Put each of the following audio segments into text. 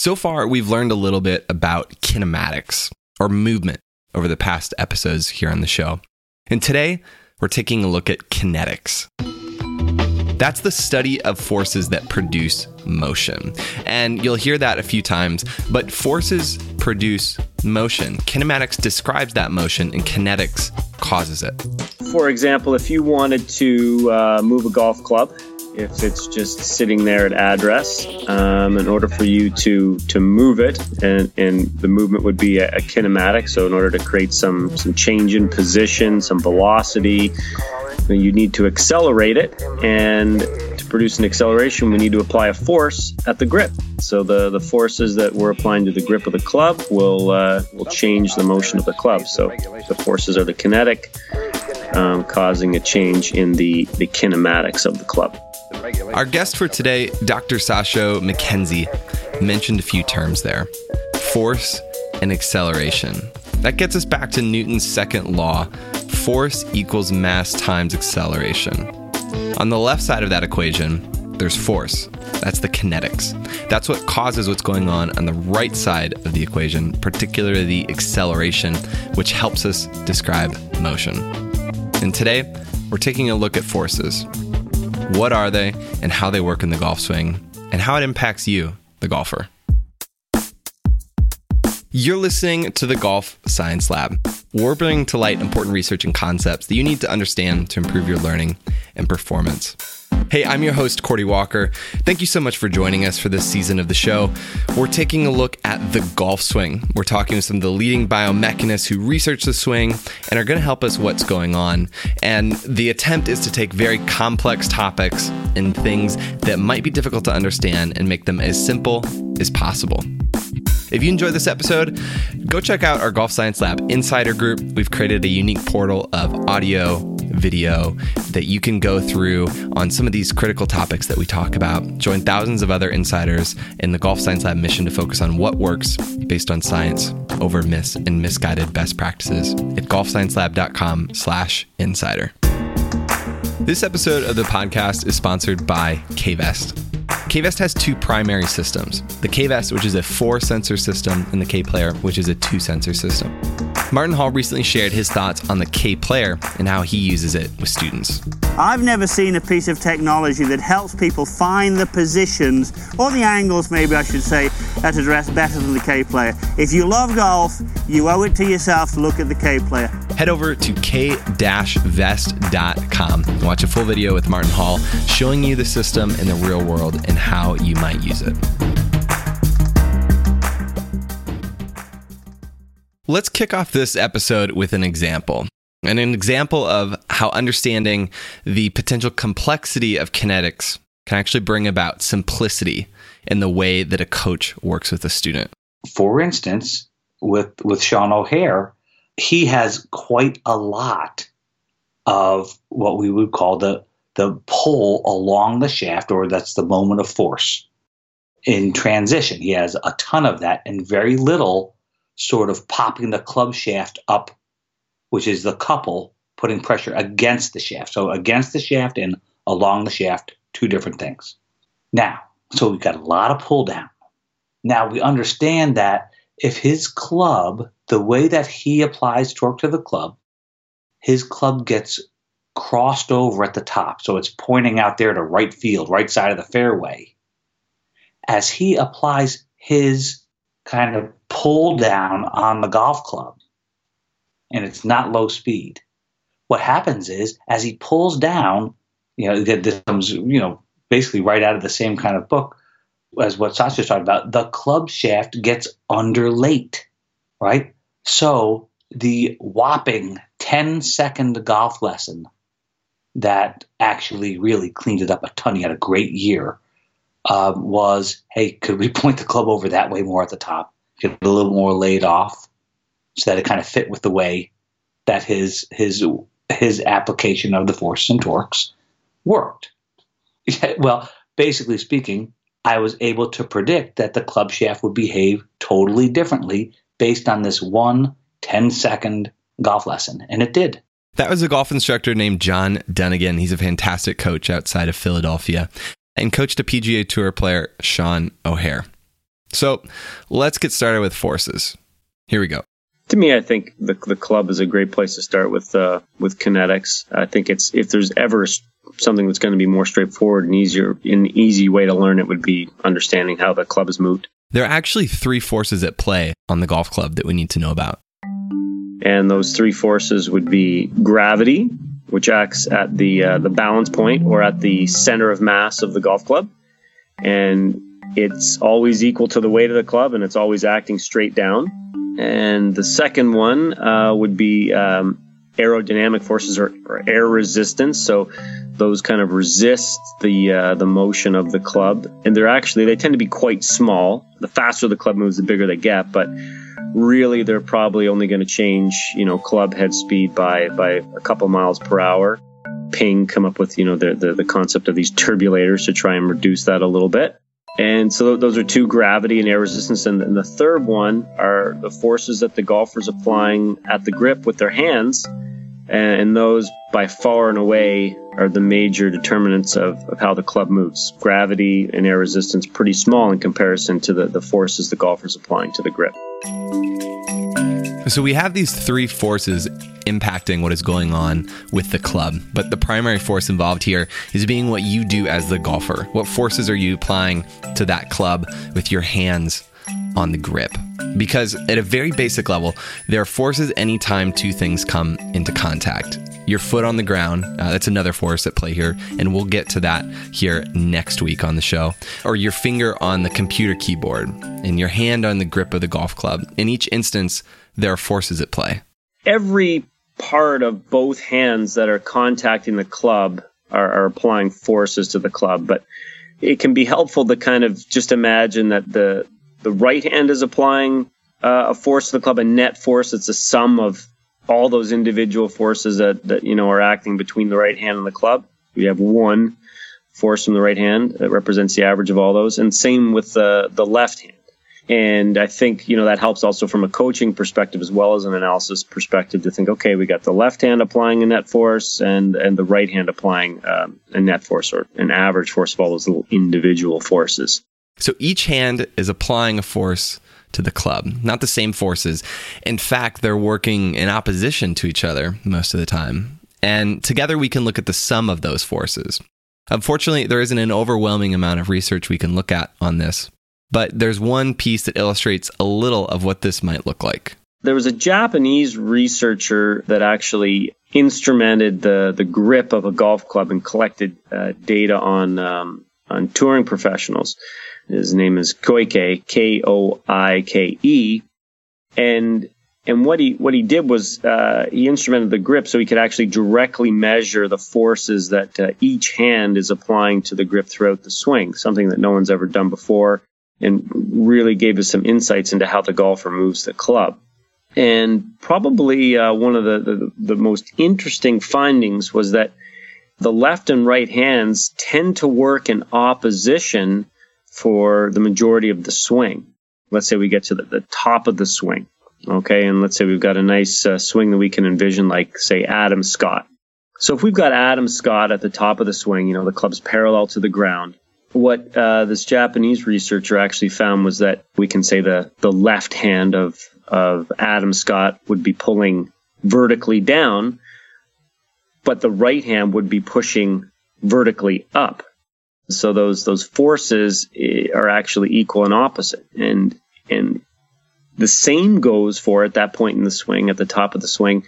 So far, we've learned a little bit about kinematics or movement over the past episodes here on the show. And today, we're taking a look at kinetics. That's the study of forces that produce motion. And you'll hear that a few times, but forces produce motion. Kinematics describes that motion, and kinetics causes it. For example, if you wanted to uh, move a golf club, if it's just sitting there at address, um, in order for you to to move it, and, and the movement would be a, a kinematic. So, in order to create some some change in position, some velocity, you need to accelerate it, and to produce an acceleration, we need to apply a force at the grip. So the, the forces that we're applying to the grip of the club will uh, will change the motion of the club. So the forces are the kinetic, um, causing a change in the, the kinematics of the club. Our guest for today, Dr. Sasho MacKenzie, mentioned a few terms there force and acceleration. That gets us back to Newton's second law force equals mass times acceleration. On the left side of that equation, there's force. That's the kinetics. That's what causes what's going on on the right side of the equation, particularly the acceleration, which helps us describe motion. And today, we're taking a look at forces. What are they, and how they work in the golf swing, and how it impacts you, the golfer. You're listening to the Golf Science Lab. We're bringing to light important research and concepts that you need to understand to improve your learning and performance. Hey, I'm your host, Cordie Walker. Thank you so much for joining us for this season of the show. We're taking a look at the golf swing. We're talking with some of the leading biomechanists who research the swing and are going to help us what's going on. And the attempt is to take very complex topics and things that might be difficult to understand and make them as simple as possible. If you enjoyed this episode, go check out our Golf Science Lab Insider Group. We've created a unique portal of audio, video that you can go through on some of these critical topics that we talk about. Join thousands of other insiders in the Golf Science Lab mission to focus on what works based on science over mis and misguided best practices at golfsciencelab.com slash insider. This episode of the podcast is sponsored by KVest. KVest has two primary systems the KVest, which is a four sensor system, and the K Player, which is a two sensor system. Martin Hall recently shared his thoughts on the K Player and how he uses it with students. I've never seen a piece of technology that helps people find the positions, or the angles, maybe I should say, at address better than the K Player. If you love golf, you owe it to yourself to look at the K Player. Head over to k-vest.com and watch a full video with Martin Hall showing you the system in the real world and how you might use it. Let's kick off this episode with an example. And an example of how understanding the potential complexity of kinetics can actually bring about simplicity in the way that a coach works with a student. For instance, with with Sean O'Hair, he has quite a lot of what we would call the the pull along the shaft, or that's the moment of force in transition. He has a ton of that and very little sort of popping the club shaft up, which is the couple putting pressure against the shaft. So against the shaft and along the shaft, two different things. Now, so we've got a lot of pull down. Now we understand that if his club, the way that he applies torque to the club, his club gets crossed over at the top. So it's pointing out there to right field, right side of the fairway. As he applies his kind of pull down on the golf club, and it's not low speed, what happens is as he pulls down, you know, this comes, you know, basically right out of the same kind of book as what Sasha's talking about, the club shaft gets underlate, right? So the whopping 10 second golf lesson that actually really cleaned it up a ton. He had a great year. Um, was hey, could we point the club over that way more at the top, get a little more laid off, so that it kind of fit with the way that his his his application of the forces and torques worked. well, basically speaking, I was able to predict that the club shaft would behave totally differently based on this one 10 second golf lesson, and it did. That was a golf instructor named John Dunnigan. He's a fantastic coach outside of Philadelphia and coached a PGA Tour player, Sean O'Hair. So let's get started with forces. Here we go. To me, I think the the club is a great place to start with uh, with kinetics. I think it's if there's ever something that's going to be more straightforward and easier, an easy way to learn it would be understanding how the club is moved. There are actually three forces at play on the golf club that we need to know about. And those three forces would be gravity, which acts at the uh, the balance point or at the center of mass of the golf club, and it's always equal to the weight of the club, and it's always acting straight down. And the second one uh, would be um, aerodynamic forces or, or, air resistance. So those kind of resist the uh, the motion of the club, and they're actually they tend to be quite small. The faster the club moves, the bigger they get, but really they're probably only going to change you know club head speed by by a couple miles per hour. Ping come up with you know the, the the concept of these turbulators to try and reduce that a little bit. And so those are two gravity and air resistance. And, and the third one are the forces that the golfer's applying at the grip with their hands. And those, by far and away, are the major determinants of, of how the club moves. Gravity and air resistance pretty small in comparison to the, the forces the golfer's applying to the grip. So we have these three forces impacting what is going on with the club, but the primary force involved here is being what you do as the golfer. What forces are you applying to that club with your hands on the grip? Because at a very basic level, there are forces anytime two things come into contact. Your foot on the ground, uh, that's another force at play here, and we'll get to that here next week on the show. Or your finger on the computer keyboard and your hand on the grip of the golf club. In each instance, there are forces at play. Every part of both hands that are contacting the club are, are applying forces to the club, but it can be helpful to kind of just imagine that the the right hand is applying uh, a force to the club, a net force. It's a sum of all those individual forces that, that you know are acting between the right hand and the club. We have one force from the right hand that represents the average of all those, and same with the the left hand. And I think you know that helps also from a coaching perspective as well as an analysis perspective to think, okay, we got the left hand applying a net force and and the right hand applying um, a net force or an average force of all those little individual forces. So each hand is applying a force to the club, not the same forces. In fact, they're working in opposition to each other most of the time. And together we can look at the sum of those forces. Unfortunately, there isn't an overwhelming amount of research we can look at on this, but there's one piece that illustrates a little of what this might look like. There was a Japanese researcher that actually instrumented the, the grip of a golf club and collected uh, data on um, on touring professionals. His name is Koike, K O I K E, and and what he what he did was uh, he instrumented the grip so he could actually directly measure the forces that uh, each hand is applying to the grip throughout the swing, something that no one's ever done before, and really gave us some insights into how the golfer moves the club. And probably uh, one of the, the the most interesting findings was that the left and right hands tend to work in opposition for the majority of the swing. Let's say we get to the, the top of the swing, okay, and let's say we've got a nice uh, swing that we can envision, like, say, Adam Scott. So if we've got Adam Scott at the top of the swing, you know, the club's parallel to the ground. What uh, this Japanese researcher actually found was that we can say the, the left hand of, of Adam Scott would be pulling vertically down, but the right hand would be pushing vertically up. So those those forces eh, are actually equal and opposite, and and the same goes for at that point in the swing, at the top of the swing,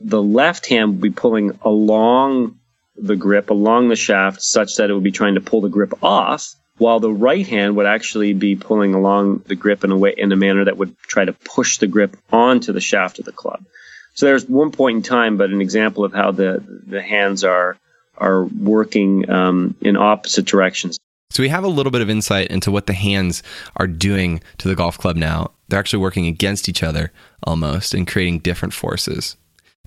the left hand would be pulling along the grip, along the shaft, such that it would be trying to pull the grip off, while the right hand would actually be pulling along the grip in a way in a manner that would try to push the grip onto the shaft of the club. So there's one point in time, but an example of how the the hands are are working um, in opposite directions. So we have a little bit of insight into what the hands are doing to the golf club now. They're actually working against each other almost and creating different forces.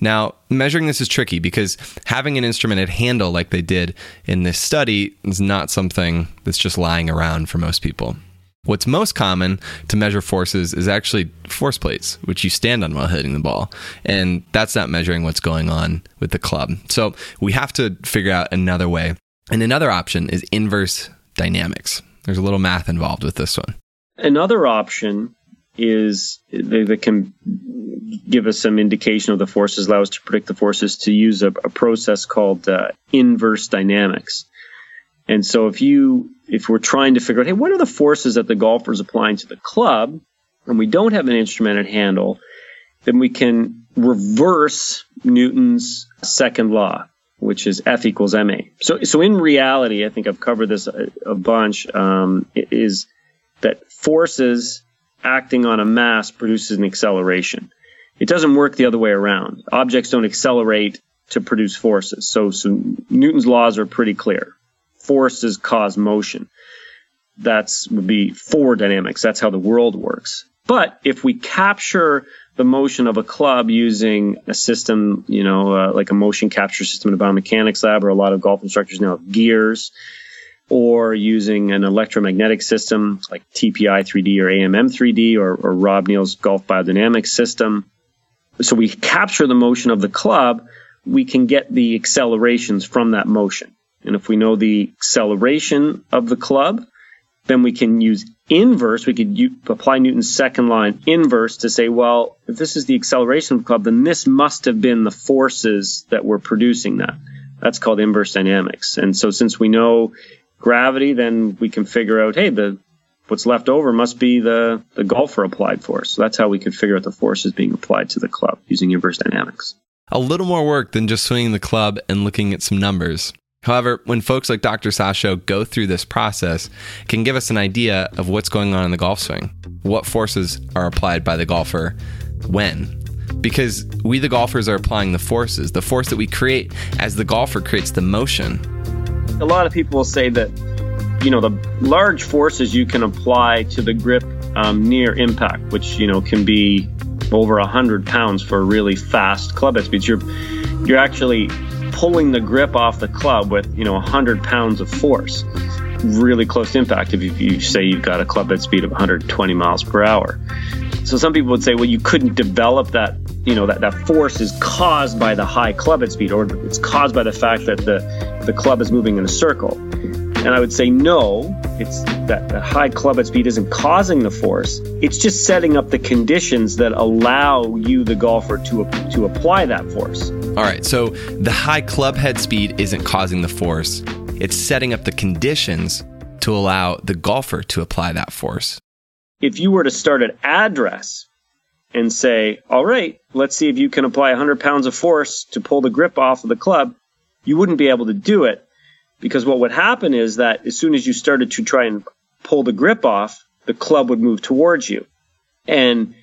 Now, measuring this is tricky because having an instrumented handle like they did in this study is not something that's just lying around for most people. What's most common to measure forces is actually force plates, which you stand on while hitting the ball. And that's not measuring what's going on with the club. So we have to figure out another way. And another option is inverse dynamics. There's a little math involved with this one. Another option is that can give us some indication of the forces, allow us to predict the forces to use a, a process called uh, inverse dynamics. And so if you if we're trying to figure out, hey, what are the forces that the golfer is applying to the club, and we don't have an instrumented handle, then we can reverse Newton's second law, which is F equals ma. So so in reality, I think I've covered this a, a bunch. Um, is that forces acting on a mass produces an acceleration. It doesn't work the other way around. Objects don't accelerate to produce forces. So, so Newton's laws are pretty clear. Forces cause motion. That's would be forward dynamics. That's how the world works. But if we capture the motion of a club using a system, you know, uh, like a motion capture system in a biomechanics lab, or a lot of golf instructors now have gears, or using an electromagnetic system like TPI 3D or AMM 3D or, or Rob Neal's golf biodynamics system. So we capture the motion of the club, we can get the accelerations from that motion. And if we know the acceleration of the club, then we can use inverse. We could u- apply Newton's second law in inverse to say, well, if this is the acceleration of the club, then this must have been the forces that were producing that. That's called inverse dynamics. And so since we know gravity, then we can figure out, hey, the what's left over must be the, the golfer applied force. So that's how we could figure out the forces being applied to the club using inverse dynamics. A little more work than just swinging the club and looking at some numbers. However, when folks like Dr. Sasho go through this process, it can give us an idea of what's going on in the golf swing. What forces are applied by the golfer when? Because we, the golfers, are applying the forces, the force that we create as the golfer creates the motion a lot of people will say that you know the large forces you can apply to the grip um, near impact, which you know can be over a hundred pounds for a really fast club head speeds. You're you're actually pulling the grip off the club with you know a hundred pounds of force, really close impact. If you, you say you've got a club head speed of 120 miles per hour, so some people would say, well, you couldn't develop that you know that, that force is caused by the high club head speed or it's caused by the fact that the, the club is moving in a circle. And i would say no it's that the high club head speed isn't causing the force. It's just setting up the conditions that allow you the golfer to to apply that force. All right so the high club head speed isn't causing the force. It's setting up the conditions to allow the golfer to apply that force. If you were to start at address and say, all right, let's see if you can apply 100 pounds of force to pull the grip off of the club, you wouldn't be able to do it because what would happen is that as soon as you started to try and pull the grip off, the club would move towards you. And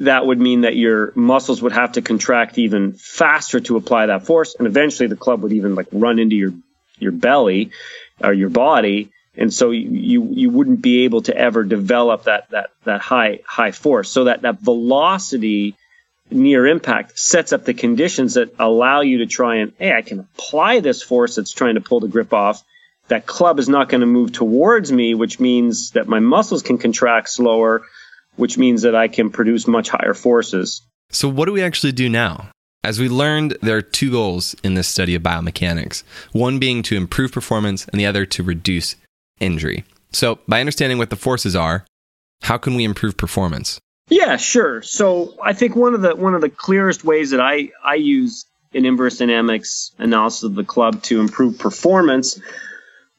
that would mean that your muscles would have to contract even faster to apply that force. And eventually the club would even like run into your, your belly or your body and so you you wouldn't be able to ever develop that that that high high force. So that that velocity near impact sets up the conditions that allow you to try and hey, I can apply this force that's trying to pull the grip off. That club is not going to move towards me, which means that my muscles can contract slower, which means that I can produce much higher forces. So what do we actually do now? As we learned, there are two goals in this study of biomechanics one being to improve performance, and the other to reduce injury. So, by understanding what the forces are, how can we improve performance? Yeah, sure. So, I think one of the one of the clearest ways that I I use an inverse dynamics analysis of the club to improve performance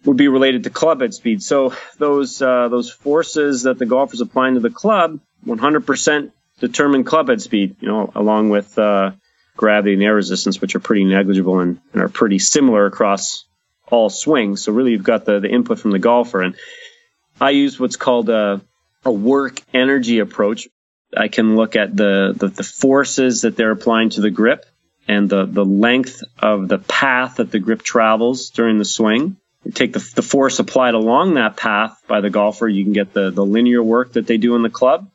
would be related to club head speed. So, those uh, those forces that the golfer's applying to the club, 100% determine club head speed. You know, along with uh, gravity and air resistance, which are pretty negligible and, and are pretty similar across all swings. So really, you've got the, the input from the golfer. And I use what's called a, a work energy approach. I can look at the, the, the forces that they're applying to the grip and the, the length of the path that the grip travels during the swing. Take the, the force applied along that path by the golfer, you can get the, the linear work that they do in the club.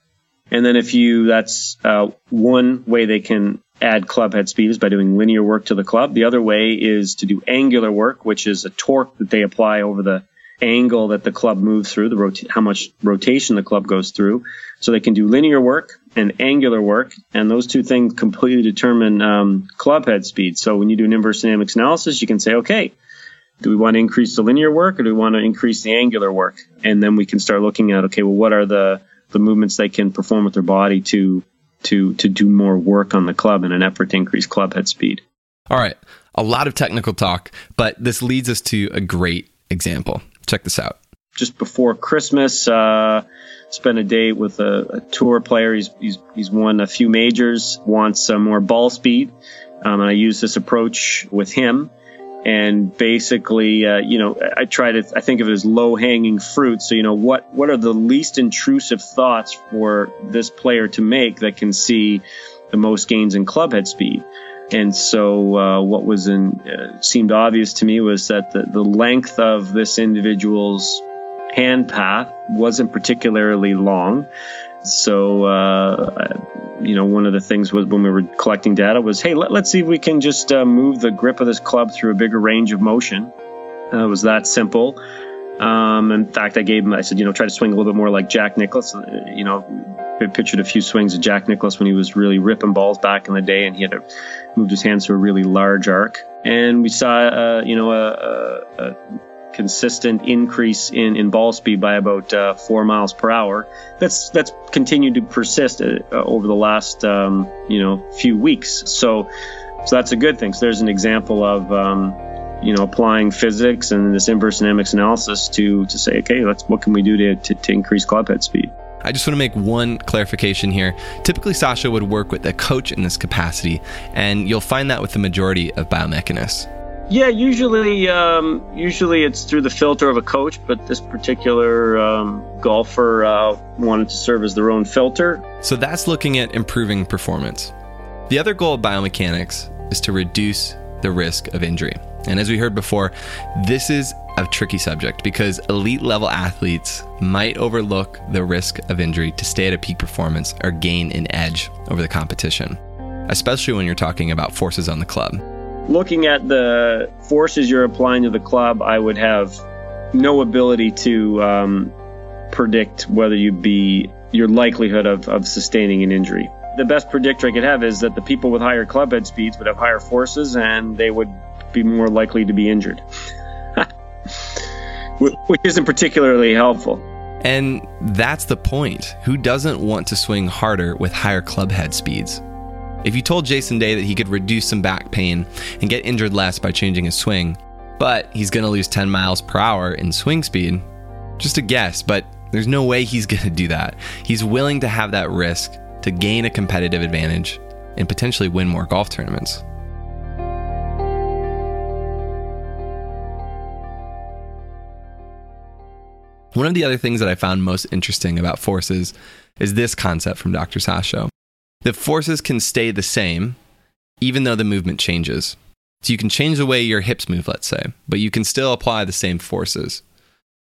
And then if you, that's uh, one way they can add club head speed is by doing linear work to the club. The other way is to do angular work, which is a torque that they apply over the angle that the club moves through, the rota- how much rotation the club goes through. So they can do linear work and angular work, and those two things completely determine um, club head speed. So when you do an inverse dynamics analysis, you can say, okay, do we want to increase the linear work or do we want to increase the angular work? And then we can start looking at okay, well, what are the the movements they can perform with their body to to to do more work on the club in an effort to increase club head speed. All right, a lot of technical talk, but this leads us to a great example. Check this out. Just before Christmas, uh, spent a day with a, a tour player. He's, he's he's won a few majors. Wants some more ball speed, um, and I use this approach with him and basically, uh, you know, I try to I think of it as low hanging fruit. So you know, what what are the least intrusive thoughts for this player to make that can see the most gains in club head speed? And so, uh, what was in uh, seemed obvious to me was that the, the length of this individual's hand path wasn't particularly long. So, uh, you know, one of the things was when we were collecting data was, hey, let, us see if we can just uh, move the grip of this club through a bigger range of motion. Uh, it was that simple. Um, in fact, I gave him, I said, you know, try to swing a little bit more like Jack Nicklaus. Uh, you know, I pictured a few swings of Jack Nicklaus when he was really ripping balls back in the day and he had to move his hands to a really large arc. And we saw, uh, you know, a, a, a consistent increase in, in ball speed by about uh, four miles per hour. That's that's continued to persist uh, over the last um, you know few weeks. So so that's a good thing. So there's an example of um, you know applying physics and this inverse dynamics analysis to to say okay, let's what can we do to to, to increase club head speed. I just want to make one clarification here. Typically, Sasha would work with a coach in this capacity, and you'll find that with the majority of biomechanists. Yeah, usually, um, usually it's through the filter of a coach, but this particular um, golfer uh, wanted to serve as their own filter. So that's looking at improving performance. The other goal of biomechanics is to reduce the risk of injury. And as we heard before, this is a tricky subject because elite level athletes might overlook the risk of injury to stay at a peak performance or gain an edge over the competition, especially when you're talking about forces on the club looking at the forces you're applying to the club, I would have no ability to um, predict whether you'd be your likelihood of, of sustaining an injury. The best predictor I could have is that the people with higher club head speeds would have higher forces and they would be more likely to be injured, which isn't particularly helpful. And that's the point. Who doesn't want to swing harder with higher club head speeds? If you told Jason Day that he could reduce some back pain and get injured less by changing his swing, but he's going to lose 10 miles per hour in swing speed, just a guess, but there's no way he's going to do that. He's willing to have that risk to gain a competitive advantage and potentially win more golf tournaments. One of the other things that I found most interesting about forces is this concept from Dr. Sasho. The forces can stay the same even though the movement changes. So you can change the way your hips move, let's say, but you can still apply the same forces.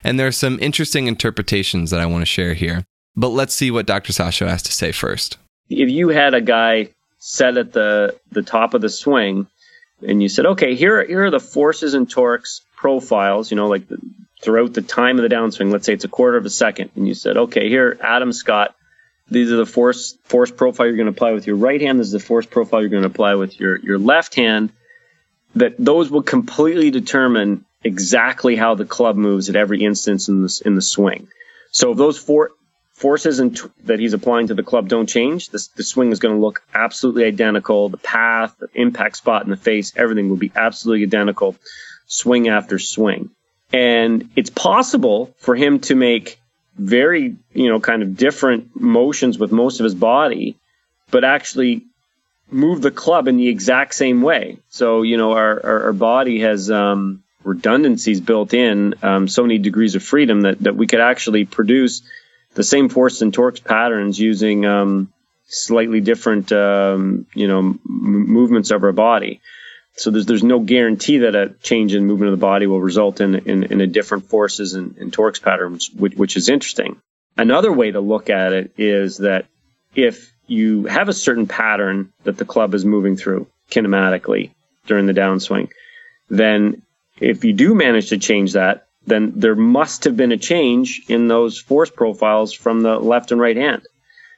And there are some interesting interpretations that I want to share here. But let's see what Dr. Sasho has to say first. If you had a guy set at the, the top of the swing and you said, okay, here, here are the forces and torques profiles, you know, like the, throughout the time of the downswing, let's say it's a quarter of a second, and you said, okay, here, Adam Scott, these are the force force profile you're going to apply with your right hand. This is the force profile you're going to apply with your your left hand. That those will completely determine exactly how the club moves at every instance in the in the swing. So if those four forces and that he's applying to the club don't change, the, the swing is going to look absolutely identical. The path, the impact spot in the face, everything will be absolutely identical, swing after swing. And it's possible for him to make very, you know, kind of different motions with most of his body, but actually move the club in the exact same way. So, you know, our, our, our body has um, redundancies built in, um, so many degrees of freedom that, that we could actually produce the same force and torques patterns using um, slightly different, um, you know, m- movements of our body. So there's there's no guarantee that a change in movement of the body will result in in, in a different forces and, and torques patterns, which, which is interesting. Another way to look at it is that if you have a certain pattern that the club is moving through kinematically during the downswing, then if you do manage to change that, then there must have been a change in those force profiles from the left and right hand.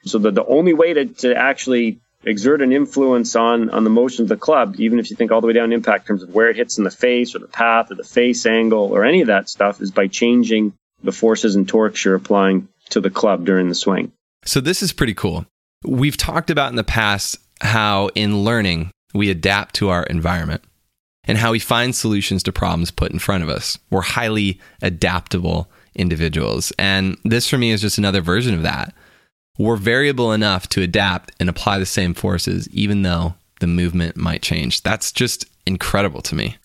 So that the only way to, to actually exert an influence on on the motion of the club, even if you think all the way down impact in terms of where it hits in the face or the path or the face angle or any of that stuff, is by changing the forces and torques you're applying to the club during the swing. So this is pretty cool. We've talked about in the past how in learning we adapt to our environment and how we find solutions to problems put in front of us. We're highly adaptable individuals. And this for me is just another version of that. We're variable enough to adapt and apply the same forces, even though the movement might change. That's just incredible to me.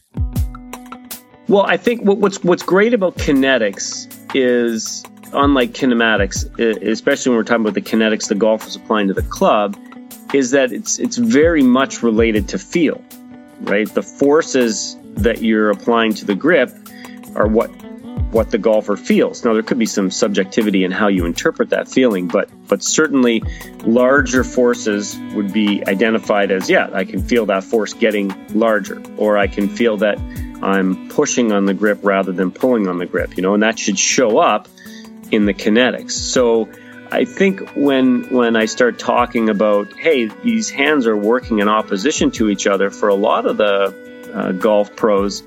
Well, I think what's what's great about kinetics is unlike kinematics, especially when we're talking about the kinetics the golf is applying to the club, is that it's it's very much related to feel, right? The forces that you're applying to the grip are what what the golfer feels. Now there could be some subjectivity in how you interpret that feeling, but but certainly larger forces would be identified as yeah, I can feel that force getting larger or I can feel that I'm pushing on the grip rather than pulling on the grip, you know, and that should show up in the kinetics. So I think when when I start talking about hey, these hands are working in opposition to each other for a lot of the uh, golf pros,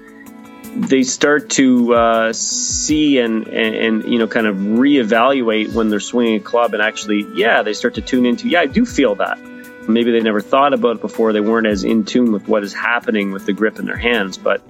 they start to uh, see and, and, and you know kind of reevaluate when they're swinging a club and actually yeah they start to tune into yeah I do feel that. Maybe they never thought about it before. They weren't as in tune with what is happening with the grip in their hands but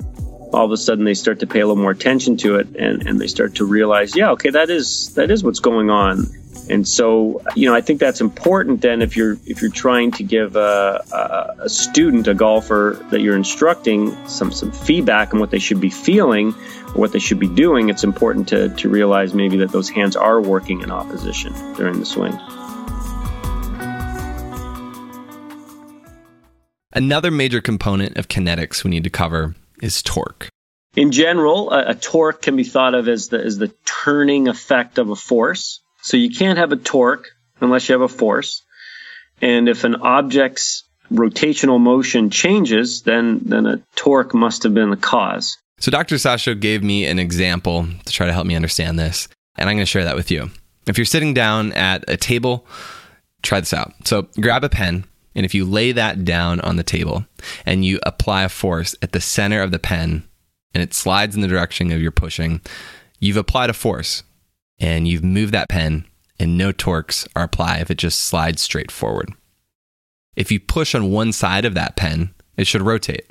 all of a sudden they start to pay a little more attention to it and, and they start to realize yeah okay that is that is what's going on and so you know i think that's important then if you're if you're trying to give a, a, a student a golfer that you're instructing some some feedback on what they should be feeling or what they should be doing it's important to to realize maybe that those hands are working in opposition during the swing Another major component of kinetics we need to cover is torque. In general, a, a, torque can be thought of as the, as the turning effect of a force. So you can't have a torque unless you have a force. And if an object's rotational motion changes, then, then a torque must have been the cause. So Dr. Sasho gave me an example to try to help me understand this, and I'm going to share that with you. If you're sitting down at a table, try this out. So grab a pen and if you lay that down on the table and you apply a force at the center of the pen and it slides in the direction of your pushing, you've applied a force and you've moved that pen and no torques are applied if it just slides straight forward. If you push on one side of that pen, it should rotate.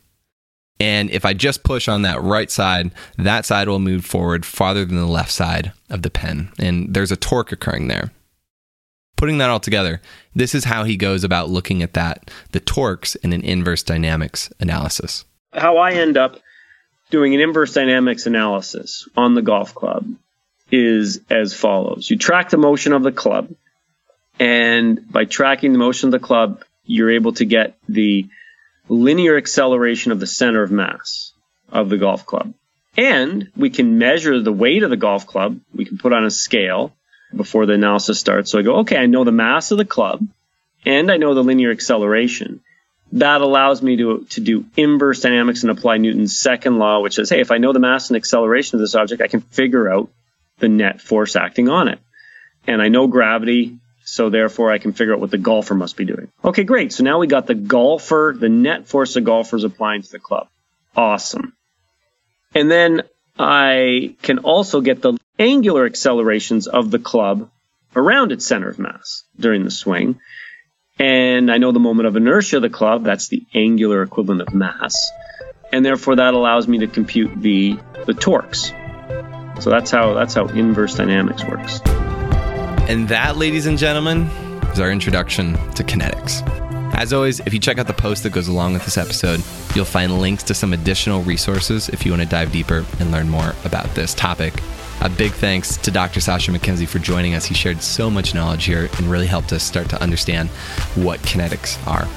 And if I just push on that right side, that side will move forward farther than the left side of the pen. And there's a torque occurring there putting that all together, this is how he goes about looking at that, the torques in an inverse dynamics analysis. How I end up doing an inverse dynamics analysis on the golf club is as follows. You track the motion of the club, and by tracking the motion of the club, you're able to get the linear acceleration of the center of mass of the golf club. And we can measure the weight of the golf club. We can put on a scale before the analysis starts. So I go, okay, I know the mass of the club and I know the linear acceleration. That allows me to, to do inverse dynamics and apply Newton's second law, which says, hey, if I know the mass and acceleration of this object, I can figure out the net force acting on it. And I know gravity, so therefore I can figure out what the golfer must be doing. Okay, great. So now we got the golfer, the net force the golfer is applying to the club. Awesome. And then I can also get the angular accelerations of the club around its center of mass during the swing. And I know the moment of inertia of the club, that's the angular equivalent of mass. And therefore that allows me to compute the, the torques. So that's how that's how inverse dynamics works. And that, ladies and gentlemen, is our introduction to kinetics. As always, if you check out the post that goes along with this episode, you'll find links to some additional resources if you want to dive deeper and learn more about this topic. A big thanks to Dr. Sasha MacKenzie for joining us. He shared so much knowledge here and really helped us start to understand what kinetics are.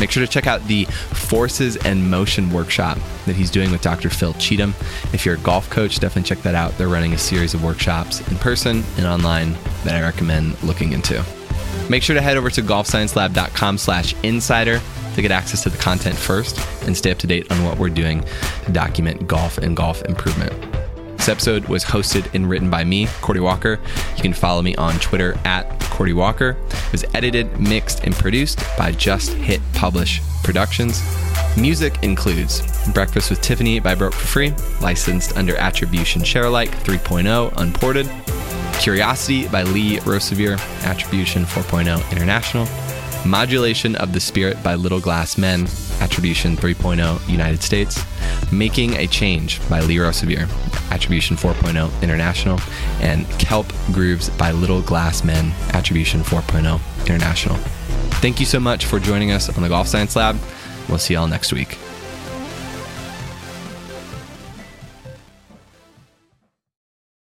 Make sure to check out the Forces and Motion workshop that he's doing with Dr. Phil Cheetham. If you're a golf coach, definitely check that out. They're running a series of workshops in person and online that I recommend looking into. Make sure to head over to golfsciencelab.com slash insider to get access to the content first and stay up to date on what we're doing to document golf and golf improvement. This episode was hosted and written by me, Cordie Walker. You can follow me on Twitter at Cordie Walker. It was edited, mixed, and produced by Just Hit Publish Productions. Music includes Breakfast with Tiffany by Broke for Free, licensed under Attribution Share Alike 3.0 Unported. Curiosity by Lee Rosevere, Attribution 4.0 International. Modulation of the Spirit by Little Glass Men, Attribution 3.0 United States. Making a Change by Lee Rosevere, Attribution 4.0 International. And Kelp Grooves by Little Glass Men, Attribution 4.0 International. Thank you so much for joining us on the Golf Science Lab. We'll see y'all next week.